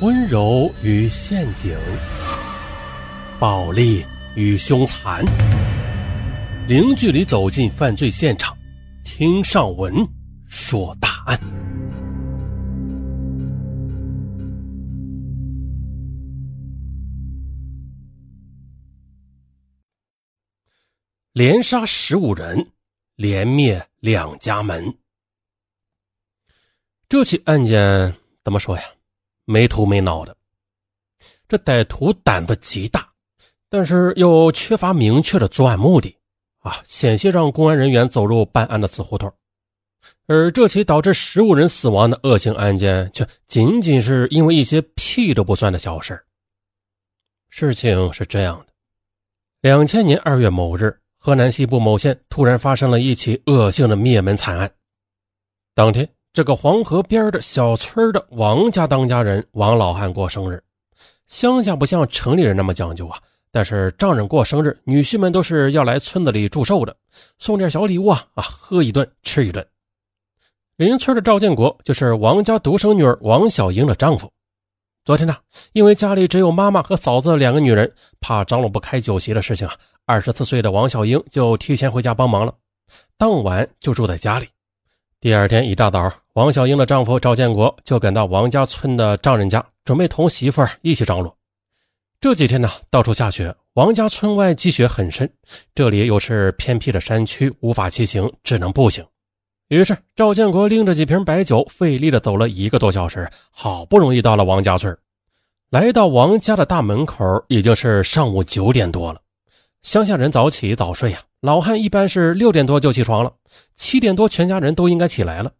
温柔与陷阱，暴力与凶残，零距离走进犯罪现场，听上文说大案。连杀十五人，连灭两家门。这起案件怎么说呀？没头没脑的。这歹徒胆子极大，但是又缺乏明确的作案目的啊，险些让公安人员走入办案的死胡同。而这起导致十五人死亡的恶性案件，却仅仅是因为一些屁都不算的小事事情是这样的：两千年二月某日。河南西部某县突然发生了一起恶性的灭门惨案。当天，这个黄河边的小村的王家当家人王老汉过生日。乡下不像城里人那么讲究啊，但是丈人过生日，女婿们都是要来村子里祝寿的，送点小礼物啊啊，喝一顿，吃一顿。邻村的赵建国就是王家独生女儿王小英的丈夫。昨天呢，因为家里只有妈妈和嫂子两个女人，怕张罗不开酒席的事情啊，二十四岁的王小英就提前回家帮忙了，当晚就住在家里。第二天一大早，王小英的丈夫赵建国就赶到王家村的丈人家，准备同媳妇儿一起张罗。这几天呢，到处下雪，王家村外积雪很深，这里又是偏僻的山区，无法骑行，只能步行。于是，赵建国拎着几瓶白酒，费力的走了一个多小时，好不容易到了王家村。来到王家的大门口，已经是上午九点多了。乡下人早起早睡呀，老汉一般是六点多就起床了，七点多全家人都应该起来了。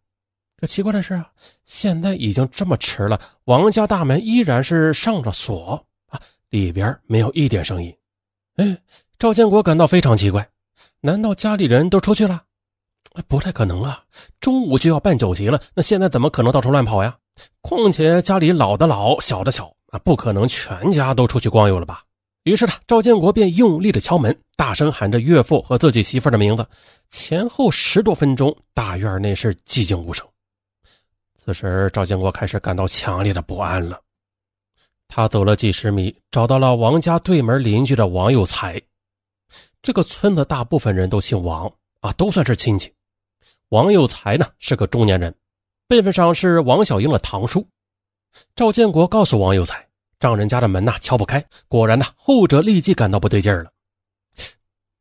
可奇怪的是啊，现在已经这么迟了，王家大门依然是上着锁啊，里边没有一点声音。哎，赵建国感到非常奇怪，难道家里人都出去了？不太可能啊！中午就要办酒席了，那现在怎么可能到处乱跑呀？况且家里老的老，小的小啊，不可能全家都出去逛悠了吧？于是呢，赵建国便用力的敲门，大声喊着岳父和自己媳妇的名字。前后十多分钟，大院内是寂静无声。此时，赵建国开始感到强烈的不安了。他走了几十米，找到了王家对门邻居的王有才。这个村子大部分人都姓王啊，都算是亲戚。王有才呢是个中年人，辈分上是王小英的堂叔。赵建国告诉王有才，丈人家的门呐敲不开。果然呢，后者立即感到不对劲了。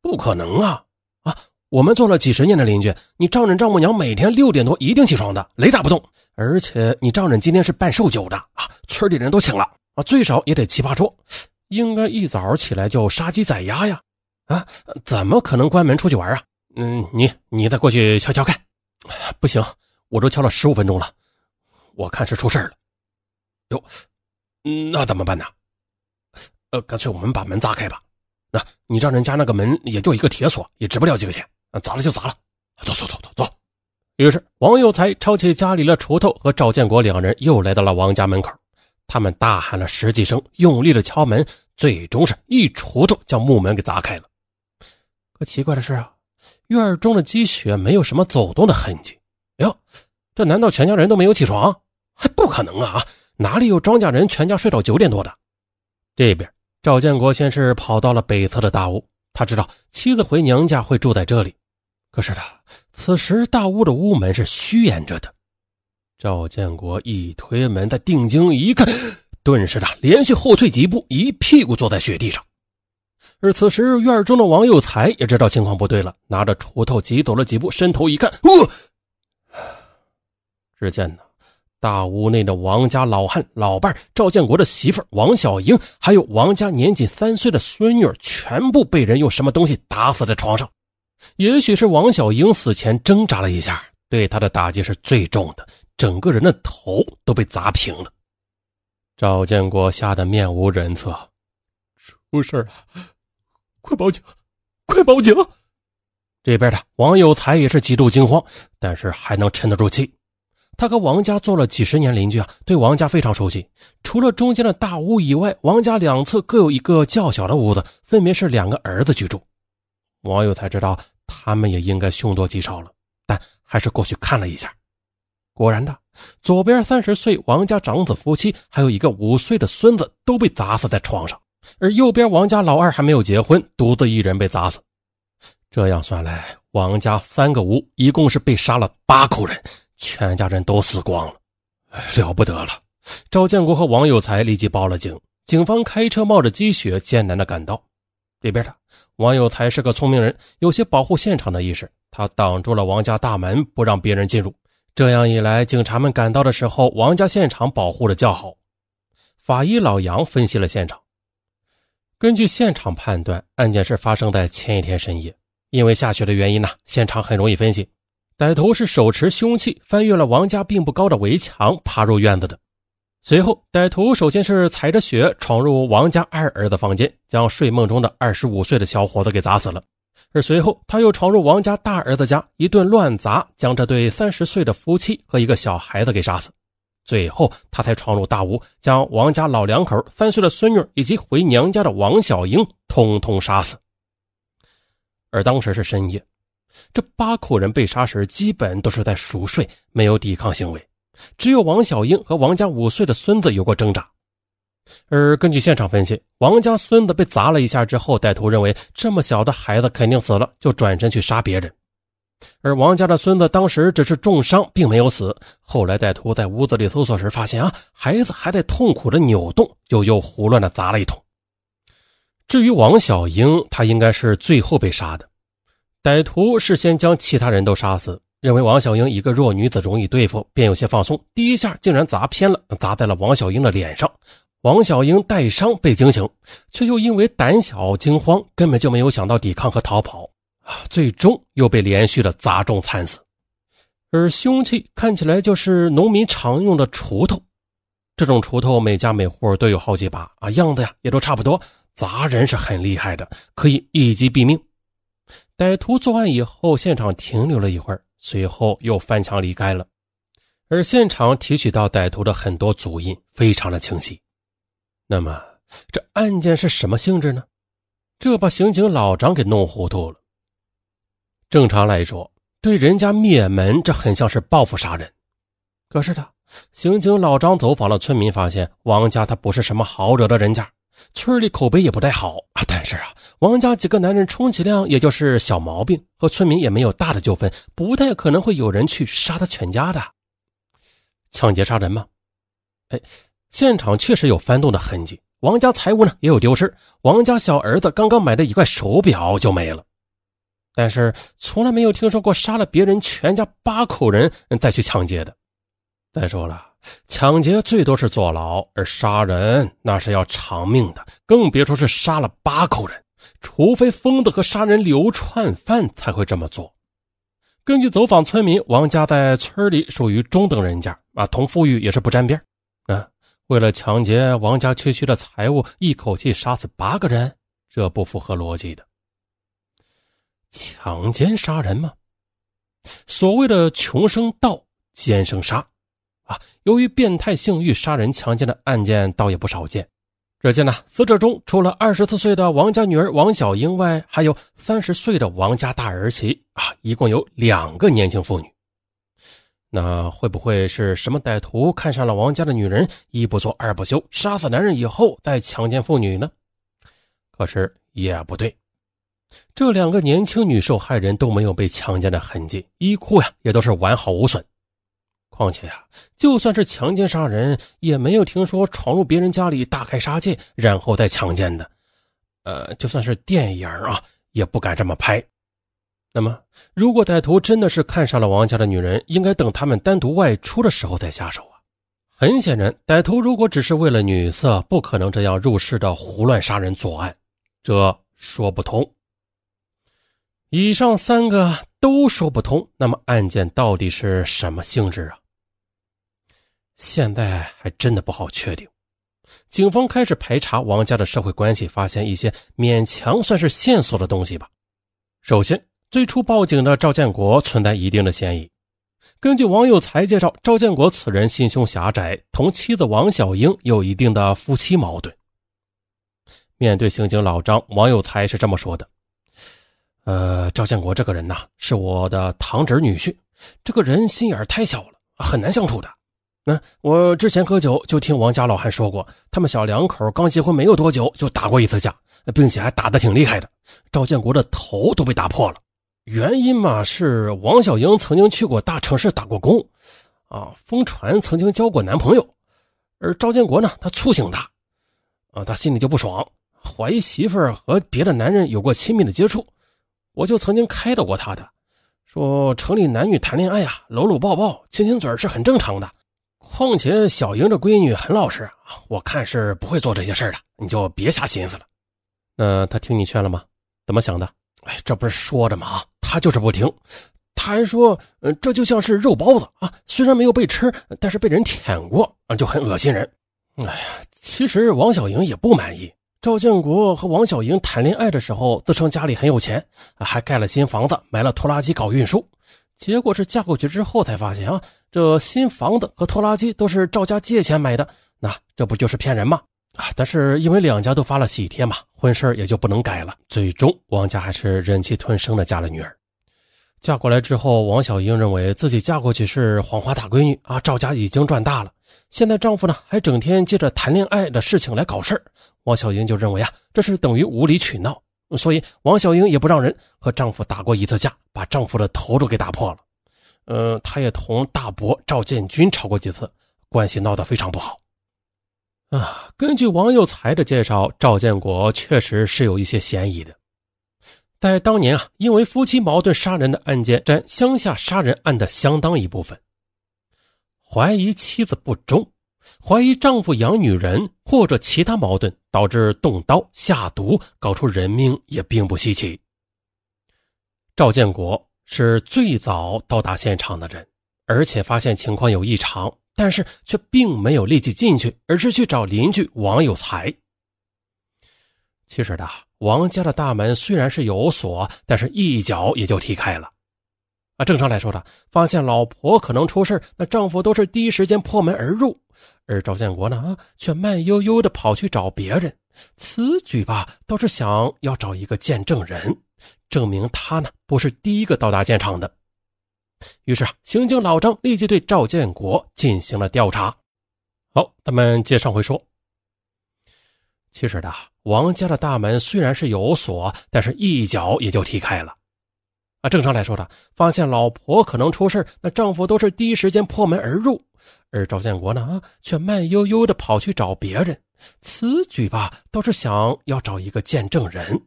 不可能啊啊！我们做了几十年的邻居，你丈人丈母娘每天六点多一定起床的，雷打不动。而且你丈人今天是办寿酒的啊，村里人都请了啊，最少也得七八桌，应该一早起来就杀鸡宰鸭呀啊！怎么可能关门出去玩啊？嗯，你你再过去敲敲看。不行，我都敲了十五分钟了，我看是出事了。哟，那怎么办呢？呃，干脆我们把门砸开吧。那你让人家那个门也就一个铁锁，也值不了几个钱。砸了就砸了，走走走走走。于是王有才抄起家里的锄头，和赵建国两人又来到了王家门口。他们大喊了十几声，用力的敲门，最终是一锄头将木门给砸开了。可奇怪的是啊。院中的积雪没有什么走动的痕迹。哟，这难道全家人都没有起床？还不可能啊！哪里有庄稼人全家睡到九点多的？这边，赵建国先是跑到了北侧的大屋，他知道妻子回娘家会住在这里。可是他此时大屋的屋门是虚掩着的。赵建国一推门，再定睛一看，顿时的连续后退几步，一屁股坐在雪地上。而此时，院中的王有才也知道情况不对了，拿着锄头急走了几步，伸头一看，哦，只见呢，大屋内的王家老汉、老伴赵建国的媳妇王小英，还有王家年仅三岁的孙女，全部被人用什么东西打死在床上。也许是王小英死前挣扎了一下，对他的打击是最重的，整个人的头都被砸平了。赵建国吓得面无人色，出事了。快报警！快报警！这边的王有才也是极度惊慌，但是还能沉得住气。他和王家做了几十年邻居啊，对王家非常熟悉。除了中间的大屋以外，王家两侧各有一个较小的屋子，分别是两个儿子居住。网友才知道他们也应该凶多吉少了，但还是过去看了一下。果然的，左边三十岁王家长子夫妻，还有一个五岁的孙子都被砸死在床上，而右边王家老二还没有结婚，独自一人被砸死。这样算来，王家三个屋一共是被杀了八口人，全家人都死光了，了不得了！赵建国和王有才立即报了警，警方开车冒着积雪艰难的赶到。这边的王有才是个聪明人，有些保护现场的意识，他挡住了王家大门，不让别人进入。这样一来，警察们赶到的时候，王家现场保护的较好。法医老杨分析了现场，根据现场判断，案件是发生在前一天深夜。因为下雪的原因呢，现场很容易分析，歹徒是手持凶器翻越了王家并不高的围墙，爬入院子的。随后，歹徒首先是踩着雪闯入王家二儿子房间，将睡梦中的二十五岁的小伙子给砸死了。而随后，他又闯入王家大儿子家，一顿乱砸，将这对三十岁的夫妻和一个小孩子给杀死。最后，他才闯入大屋，将王家老两口、三岁的孙女以及回娘家的王小英通通杀死。而当时是深夜，这八口人被杀时基本都是在熟睡，没有抵抗行为，只有王小英和王家五岁的孙子有过挣扎。而根据现场分析，王家孙子被砸了一下之后，歹徒认为这么小的孩子肯定死了，就转身去杀别人。而王家的孙子当时只是重伤，并没有死。后来歹徒在屋子里搜索时发现，啊，孩子还在痛苦的扭动，就又胡乱的砸了一通。至于王小英，她应该是最后被杀的。歹徒事先将其他人都杀死，认为王小英一个弱女子容易对付，便有些放松。第一下竟然砸偏了，砸在了王小英的脸上。王小英带伤被惊醒，却又因为胆小惊慌，根本就没有想到抵抗和逃跑啊！最终又被连续的砸中惨死。而凶器看起来就是农民常用的锄头，这种锄头每家每户都有好几把啊，样子呀也都差不多。砸人是很厉害的，可以一击毙命。歹徒作案以后，现场停留了一会儿，随后又翻墙离开了。而现场提取到歹徒的很多足印，非常的清晰。那么，这案件是什么性质呢？这把刑警老张给弄糊涂了。正常来说，对人家灭门，这很像是报复杀人。可是他，刑警老张走访了村民，发现王家他不是什么好惹的人家，村里口碑也不太好啊。但是啊，王家几个男人充其量也就是小毛病，和村民也没有大的纠纷，不太可能会有人去杀他全家的。抢劫杀人吗？哎。现场确实有翻动的痕迹，王家财物呢也有丢失。王家小儿子刚刚买的一块手表就没了，但是从来没有听说过杀了别人全家八口人再去抢劫的。再说了，抢劫最多是坐牢，而杀人那是要偿命的，更别说是杀了八口人。除非疯子和杀人流窜犯才会这么做。根据走访村民，王家在村里属于中等人家啊，同富裕也是不沾边啊。为了抢劫王家区区的财物，一口气杀死八个人，这不符合逻辑的。强奸杀人吗？所谓的穷生盗，奸生杀，啊，由于变态性欲杀人强奸的案件倒也不少见。只见呢，死者中除了二十四岁的王家女儿王小英外，还有三十岁的王家大儿媳啊，一共有两个年轻妇女。那会不会是什么歹徒看上了王家的女人，一不做二不休，杀死男人以后再强奸妇女呢？可是也不对，这两个年轻女受害人都没有被强奸的痕迹，衣裤呀也都是完好无损。况且呀，就算是强奸杀人，也没有听说闯入别人家里大开杀戒，然后再强奸的。呃，就算是电影啊，也不敢这么拍。那么，如果歹徒真的是看上了王家的女人，应该等他们单独外出的时候再下手啊。很显然，歹徒如果只是为了女色，不可能这样入室的胡乱杀人作案，这说不通。以上三个都说不通，那么案件到底是什么性质啊？现在还真的不好确定。警方开始排查王家的社会关系，发现一些勉强算是线索的东西吧。首先。最初报警的赵建国存在一定的嫌疑。根据王有才介绍，赵建国此人心胸狭窄，同妻子王小英有一定的夫妻矛盾。面对刑警老张，王有才是这么说的：“呃，赵建国这个人呐，是我的堂侄女婿，这个人心眼太小了，很难相处的那我之前喝酒就听王家老汉说过，他们小两口刚结婚没有多久就打过一次架，并且还打得挺厉害的，赵建国的头都被打破了。原因嘛是王小英曾经去过大城市打过工，啊，疯传曾经交过男朋友，而赵建国呢，他粗性大，啊，他心里就不爽，怀疑媳妇儿和别的男人有过亲密的接触。我就曾经开导过他的，说城里男女谈恋爱呀，搂搂抱抱、亲亲嘴是很正常的。况且小莹这闺女很老实，我看是不会做这些事的，你就别瞎心思了。那他听你劝了吗？怎么想的？哎，这不是说着吗？他就是不听，他还说，嗯，这就像是肉包子啊，虽然没有被吃，但是被人舔过啊，就很恶心人。哎呀，其实王小莹也不满意。赵建国和王小莹谈恋爱的时候，自称家里很有钱，还盖了新房子，买了拖拉机搞运输。结果是嫁过去之后才发现啊，这新房子和拖拉机都是赵家借钱买的，那这不就是骗人吗？啊！但是因为两家都发了喜帖嘛，婚事也就不能改了。最终，王家还是忍气吞声的嫁了女儿。嫁过来之后，王小英认为自己嫁过去是黄花大闺女啊，赵家已经赚大了。现在丈夫呢，还整天借着谈恋爱的事情来搞事儿。王小英就认为啊，这是等于无理取闹，所以王小英也不让人和丈夫打过一次架，把丈夫的头都给打破了。呃，她也同大伯赵建军吵过几次，关系闹得非常不好。啊，根据王有才的介绍，赵建国确实是有一些嫌疑的。在当年啊，因为夫妻矛盾杀人的案件占乡下杀人案的相当一部分，怀疑妻子不忠。怀疑丈夫养女人或者其他矛盾导致动刀下毒搞出人命也并不稀奇。赵建国是最早到达现场的人，而且发现情况有异常，但是却并没有立即进去，而是去找邻居王有才。其实的王家的大门虽然是有锁，但是一脚也就踢开了。啊，正常来说的，发现老婆可能出事那丈夫都是第一时间破门而入。而赵建国呢，啊，却慢悠悠的跑去找别人，此举吧，倒是想要找一个见证人，证明他呢不是第一个到达现场的。于是啊，刑警老张立即对赵建国进行了调查。好，咱们接上回说，其实的王家的大门虽然是有锁，但是一脚也就踢开了。啊，正常来说的，发现老婆可能出事那丈夫都是第一时间破门而入。而赵建国呢，啊，却慢悠悠的跑去找别人，此举吧，倒是想要找一个见证人，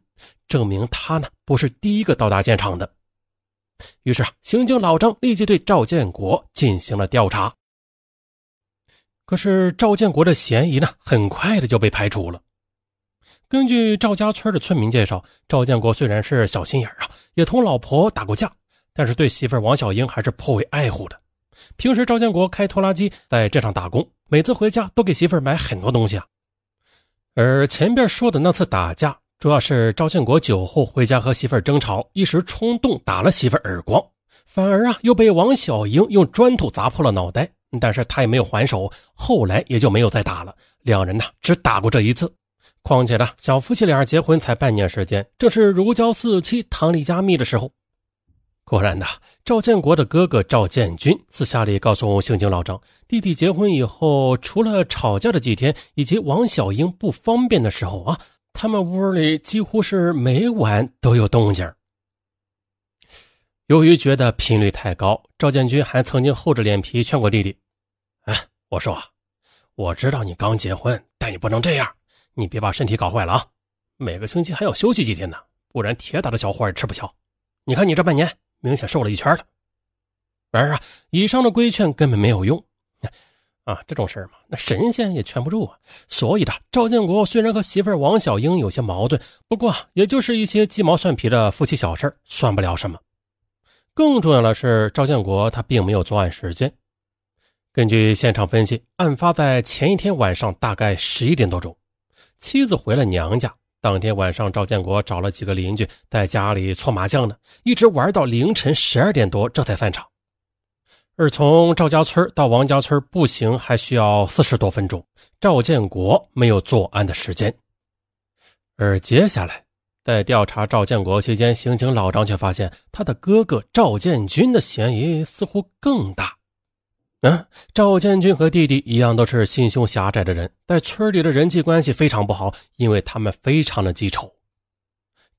证明他呢不是第一个到达现场的。于是啊，刑警老张立即对赵建国进行了调查。可是赵建国的嫌疑呢，很快的就被排除了。根据赵家村的村民介绍，赵建国虽然是小心眼啊，也同老婆打过架，但是对媳妇王小英还是颇为爱护的。平时赵建国开拖拉机在镇上打工，每次回家都给媳妇买很多东西啊。而前边说的那次打架，主要是赵建国酒后回家和媳妇争吵，一时冲动打了媳妇耳光，反而啊又被王小英用砖头砸破了脑袋，但是他也没有还手，后来也就没有再打了。两人呢只打过这一次，况且呢小夫妻俩结婚才半年时间，正是如胶似漆、糖里加蜜的时候。果然呢，赵建国的哥哥赵建军私下里告诉刑警老张，弟弟结婚以后，除了吵架的几天，以及王小英不方便的时候啊，他们屋里几乎是每晚都有动静。由于觉得频率太高，赵建军还曾经厚着脸皮劝过弟弟：“哎，我说，我知道你刚结婚，但也不能这样，你别把身体搞坏了啊！每个星期还要休息几天呢，不然铁打的小伙也吃不消。你看你这半年。”明显瘦了一圈了，然而啊，以上的规劝根本没有用，啊，这种事儿嘛，那神仙也劝不住啊。所以的赵建国虽然和媳妇王小英有些矛盾，不过也就是一些鸡毛蒜皮的夫妻小事算不了什么。更重要的是，赵建国他并没有作案时间。根据现场分析，案发在前一天晚上大概十一点多钟，妻子回了娘家。当天晚上，赵建国找了几个邻居在家里搓麻将呢，一直玩到凌晨十二点多，这才散场。而从赵家村到王家村步行还需要四十多分钟，赵建国没有作案的时间。而接下来，在调查赵建国期间，刑警老张却发现他的哥哥赵建军的嫌疑似乎更大。嗯，赵建军和弟弟一样，都是心胸狭窄的人，在村里的人际关系非常不好，因为他们非常的记仇。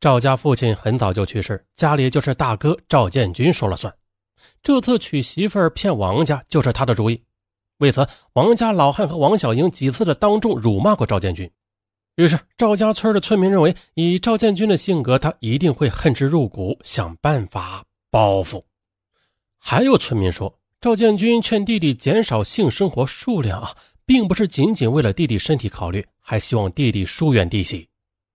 赵家父亲很早就去世，家里就是大哥赵建军说了算。这次娶媳妇儿骗王家就是他的主意。为此，王家老汉和王小英几次的当众辱骂过赵建军。于是，赵家村的村民认为，以赵建军的性格，他一定会恨之入骨，想办法报复。还有村民说。赵建军劝弟弟减少性生活数量啊，并不是仅仅为了弟弟身体考虑，还希望弟弟疏远弟媳。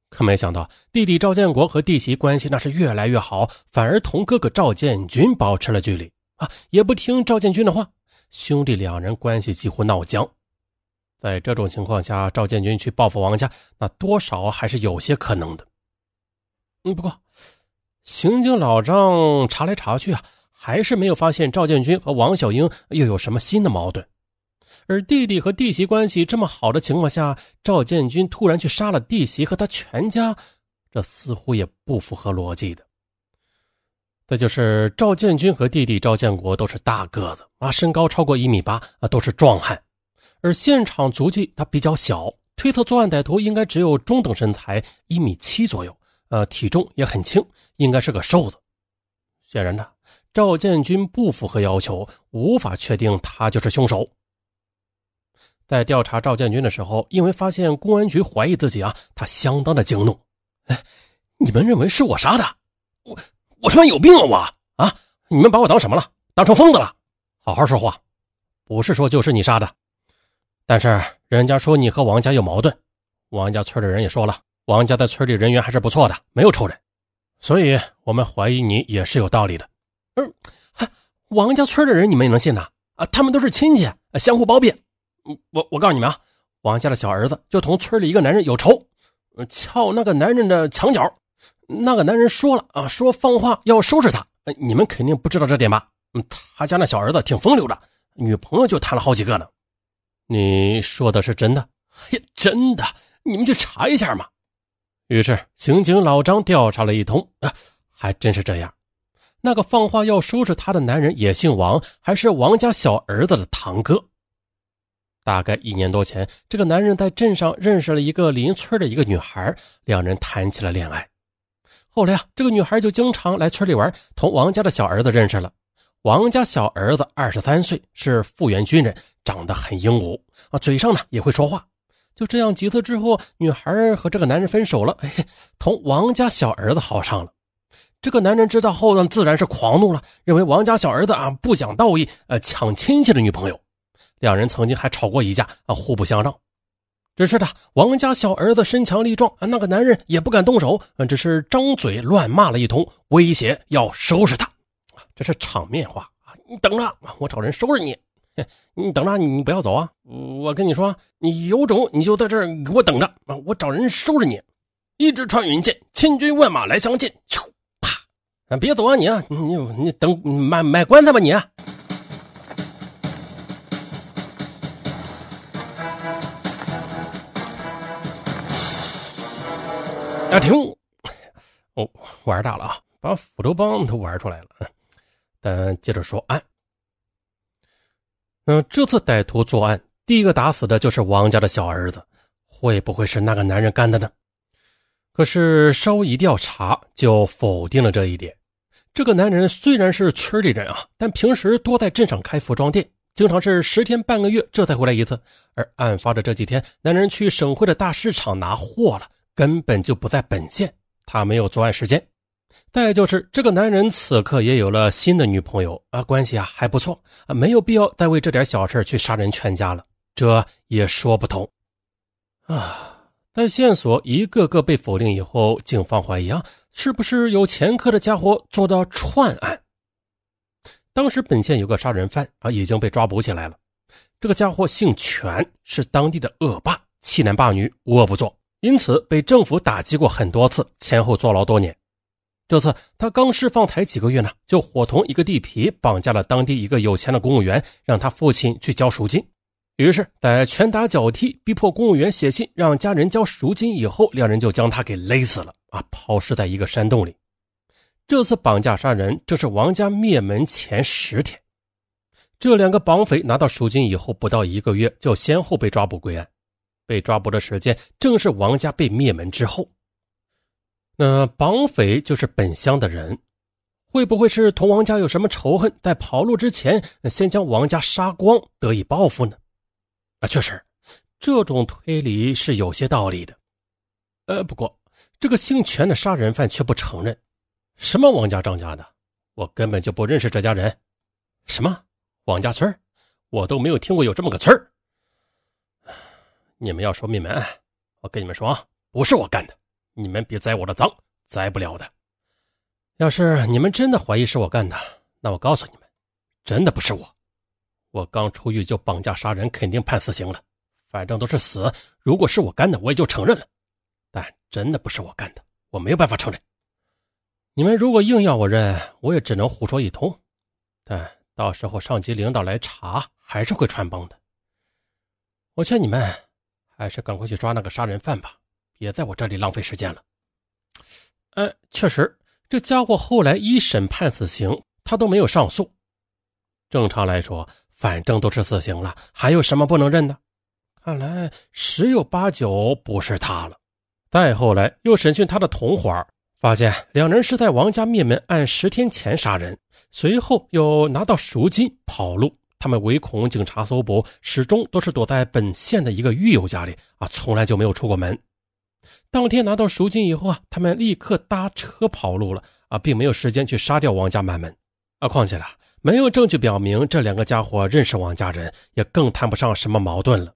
可没想到，弟弟赵建国和弟媳关系那是越来越好，反而同哥哥赵建军保持了距离啊，也不听赵建军的话，兄弟两人关系几乎闹僵。在这种情况下，赵建军去报复王家，那多少还是有些可能的。嗯，不过刑警老张查来查去啊。还是没有发现赵建军和王小英又有什么新的矛盾，而弟弟和弟媳关系这么好的情况下，赵建军突然去杀了弟媳和他全家，这似乎也不符合逻辑的。再就是赵建军和弟弟赵建国都是大个子啊，身高超过一米八啊，都是壮汉，而现场足迹他比较小，推测作案歹徒应该只有中等身材，一米七左右，呃，体重也很轻，应该是个瘦子。显然呢。赵建军不符合要求，无法确定他就是凶手。在调查赵建军的时候，因为发现公安局怀疑自己啊，他相当的惊怒。哎，你们认为是我杀的？我我他妈有病啊！我啊，你们把我当什么了？当成疯子了？好好说话，不是说就是你杀的。但是人家说你和王家有矛盾，王家村的人也说了，王家在村里人缘还是不错的，没有仇人，所以我们怀疑你也是有道理的。嗯，王家村的人你们也能信呐？啊，他们都是亲戚，相互包庇。我我告诉你们啊，王家的小儿子就同村里一个男人有仇，撬那个男人的墙角。那个男人说了啊，说放话要收拾他。你们肯定不知道这点吧？嗯，他家那小儿子挺风流的，女朋友就谈了好几个呢。你说的是真的？呀，真的，你们去查一下嘛。于是刑警老张调查了一通，啊，还真是这样。那个放话要收拾他的男人也姓王，还是王家小儿子的堂哥。大概一年多前，这个男人在镇上认识了一个邻村的一个女孩，两人谈起了恋爱。后来啊，这个女孩就经常来村里玩，同王家的小儿子认识了。王家小儿子二十三岁，是复员军人，长得很英武啊，嘴上呢也会说话。就这样几次之后，女孩和这个男人分手了，哎，同王家小儿子好上了。这个男人知道后呢，自然是狂怒了，认为王家小儿子啊不讲道义，呃，抢亲戚的女朋友。两人曾经还吵过一架啊，互不相让。只是的，王家小儿子身强力壮啊，那个男人也不敢动手，只是张嘴乱骂了一通，威胁要收拾他。这是场面话啊！你等着，我找人收拾你。你等着，你不要走啊！我跟你说，你有种你就在这儿给我等着啊！我找人收拾你。一支穿云箭，千军万马来相见。别走啊你啊你你等买买棺材吧你！啊停！哦，玩大了啊，把斧头帮都玩出来了。嗯，接着说案。嗯，这次歹徒作案，第一个打死的就是王家的小儿子，会不会是那个男人干的呢？可是稍微一调查，就否定了这一点。这个男人虽然是村里人啊，但平时多在镇上开服装店，经常是十天半个月这才回来一次。而案发的这几天，男人去省会的大市场拿货了，根本就不在本县，他没有作案时间。再就是这个男人此刻也有了新的女朋友啊，关系啊还不错啊，没有必要再为这点小事去杀人全家了，这也说不通啊。在线索一个个被否定以后，警方怀疑啊，是不是有前科的家伙做的串案？当时本县有个杀人犯啊，已经被抓捕起来了。这个家伙姓全，是当地的恶霸，欺男霸女，无恶不作，因此被政府打击过很多次，前后坐牢多年。这次他刚释放才几个月呢，就伙同一个地痞绑架了当地一个有钱的公务员，让他父亲去交赎金。于是，在拳打脚踢、逼迫公务员写信让家人交赎金以后，两人就将他给勒死了啊！抛尸在一个山洞里。这次绑架杀人正是王家灭门前十天。这两个绑匪拿到赎金以后，不到一个月就先后被抓捕归案。被抓捕的时间正是王家被灭门之后。那绑匪就是本乡的人，会不会是同王家有什么仇恨，在跑路之前先将王家杀光，得以报复呢？啊，确实，这种推理是有些道理的。呃，不过这个姓权的杀人犯却不承认。什么王家、张家的，我根本就不认识这家人。什么王家村我都没有听过有这么个村你们要说灭门案，我跟你们说啊，不是我干的。你们别栽我的赃，栽不了的。要是你们真的怀疑是我干的，那我告诉你们，真的不是我。我刚出狱就绑架杀人，肯定判死刑了。反正都是死，如果是我干的，我也就承认了。但真的不是我干的，我没有办法承认。你们如果硬要我认，我也只能胡说一通。但到时候上级领导来查，还是会穿帮的。我劝你们，还是赶快去抓那个杀人犯吧。别在我这里浪费时间了。哎，确实，这家伙后来一审判死刑，他都没有上诉。正常来说，反正都是死刑了，还有什么不能认的？看来十有八九不是他了。再后来又审讯他的同伙，发现两人是在王家灭门案十天前杀人，随后又拿到赎金跑路。他们唯恐警察搜捕，始终都是躲在本县的一个狱友家里啊，从来就没有出过门。当天拿到赎金以后啊，他们立刻搭车跑路了啊，并没有时间去杀掉王家满门啊。况且了，没有证据表明这两个家伙认识王家人，也更谈不上什么矛盾了。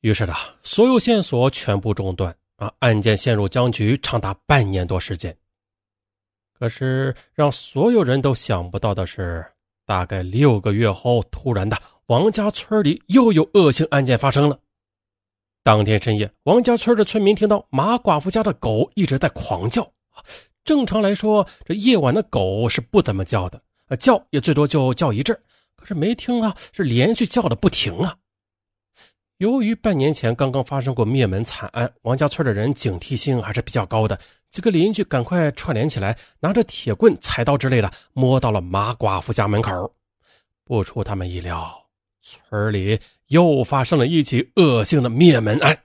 于是呢，所有线索全部中断啊，案件陷入僵局长达半年多时间。可是让所有人都想不到的是，大概六个月后，突然的，王家村里又有恶性案件发生了。当天深夜，王家村的村民听到马寡妇家的狗一直在狂叫。正常来说，这夜晚的狗是不怎么叫的，叫也最多就叫一阵。可是没听啊，是连续叫的不停啊。由于半年前刚刚发生过灭门惨案，王家村的人警惕性还是比较高的。几个邻居赶快串联起来，拿着铁棍、菜刀之类的，摸到了马寡妇家门口。不出他们意料。村里又发生了一起恶性的灭门案。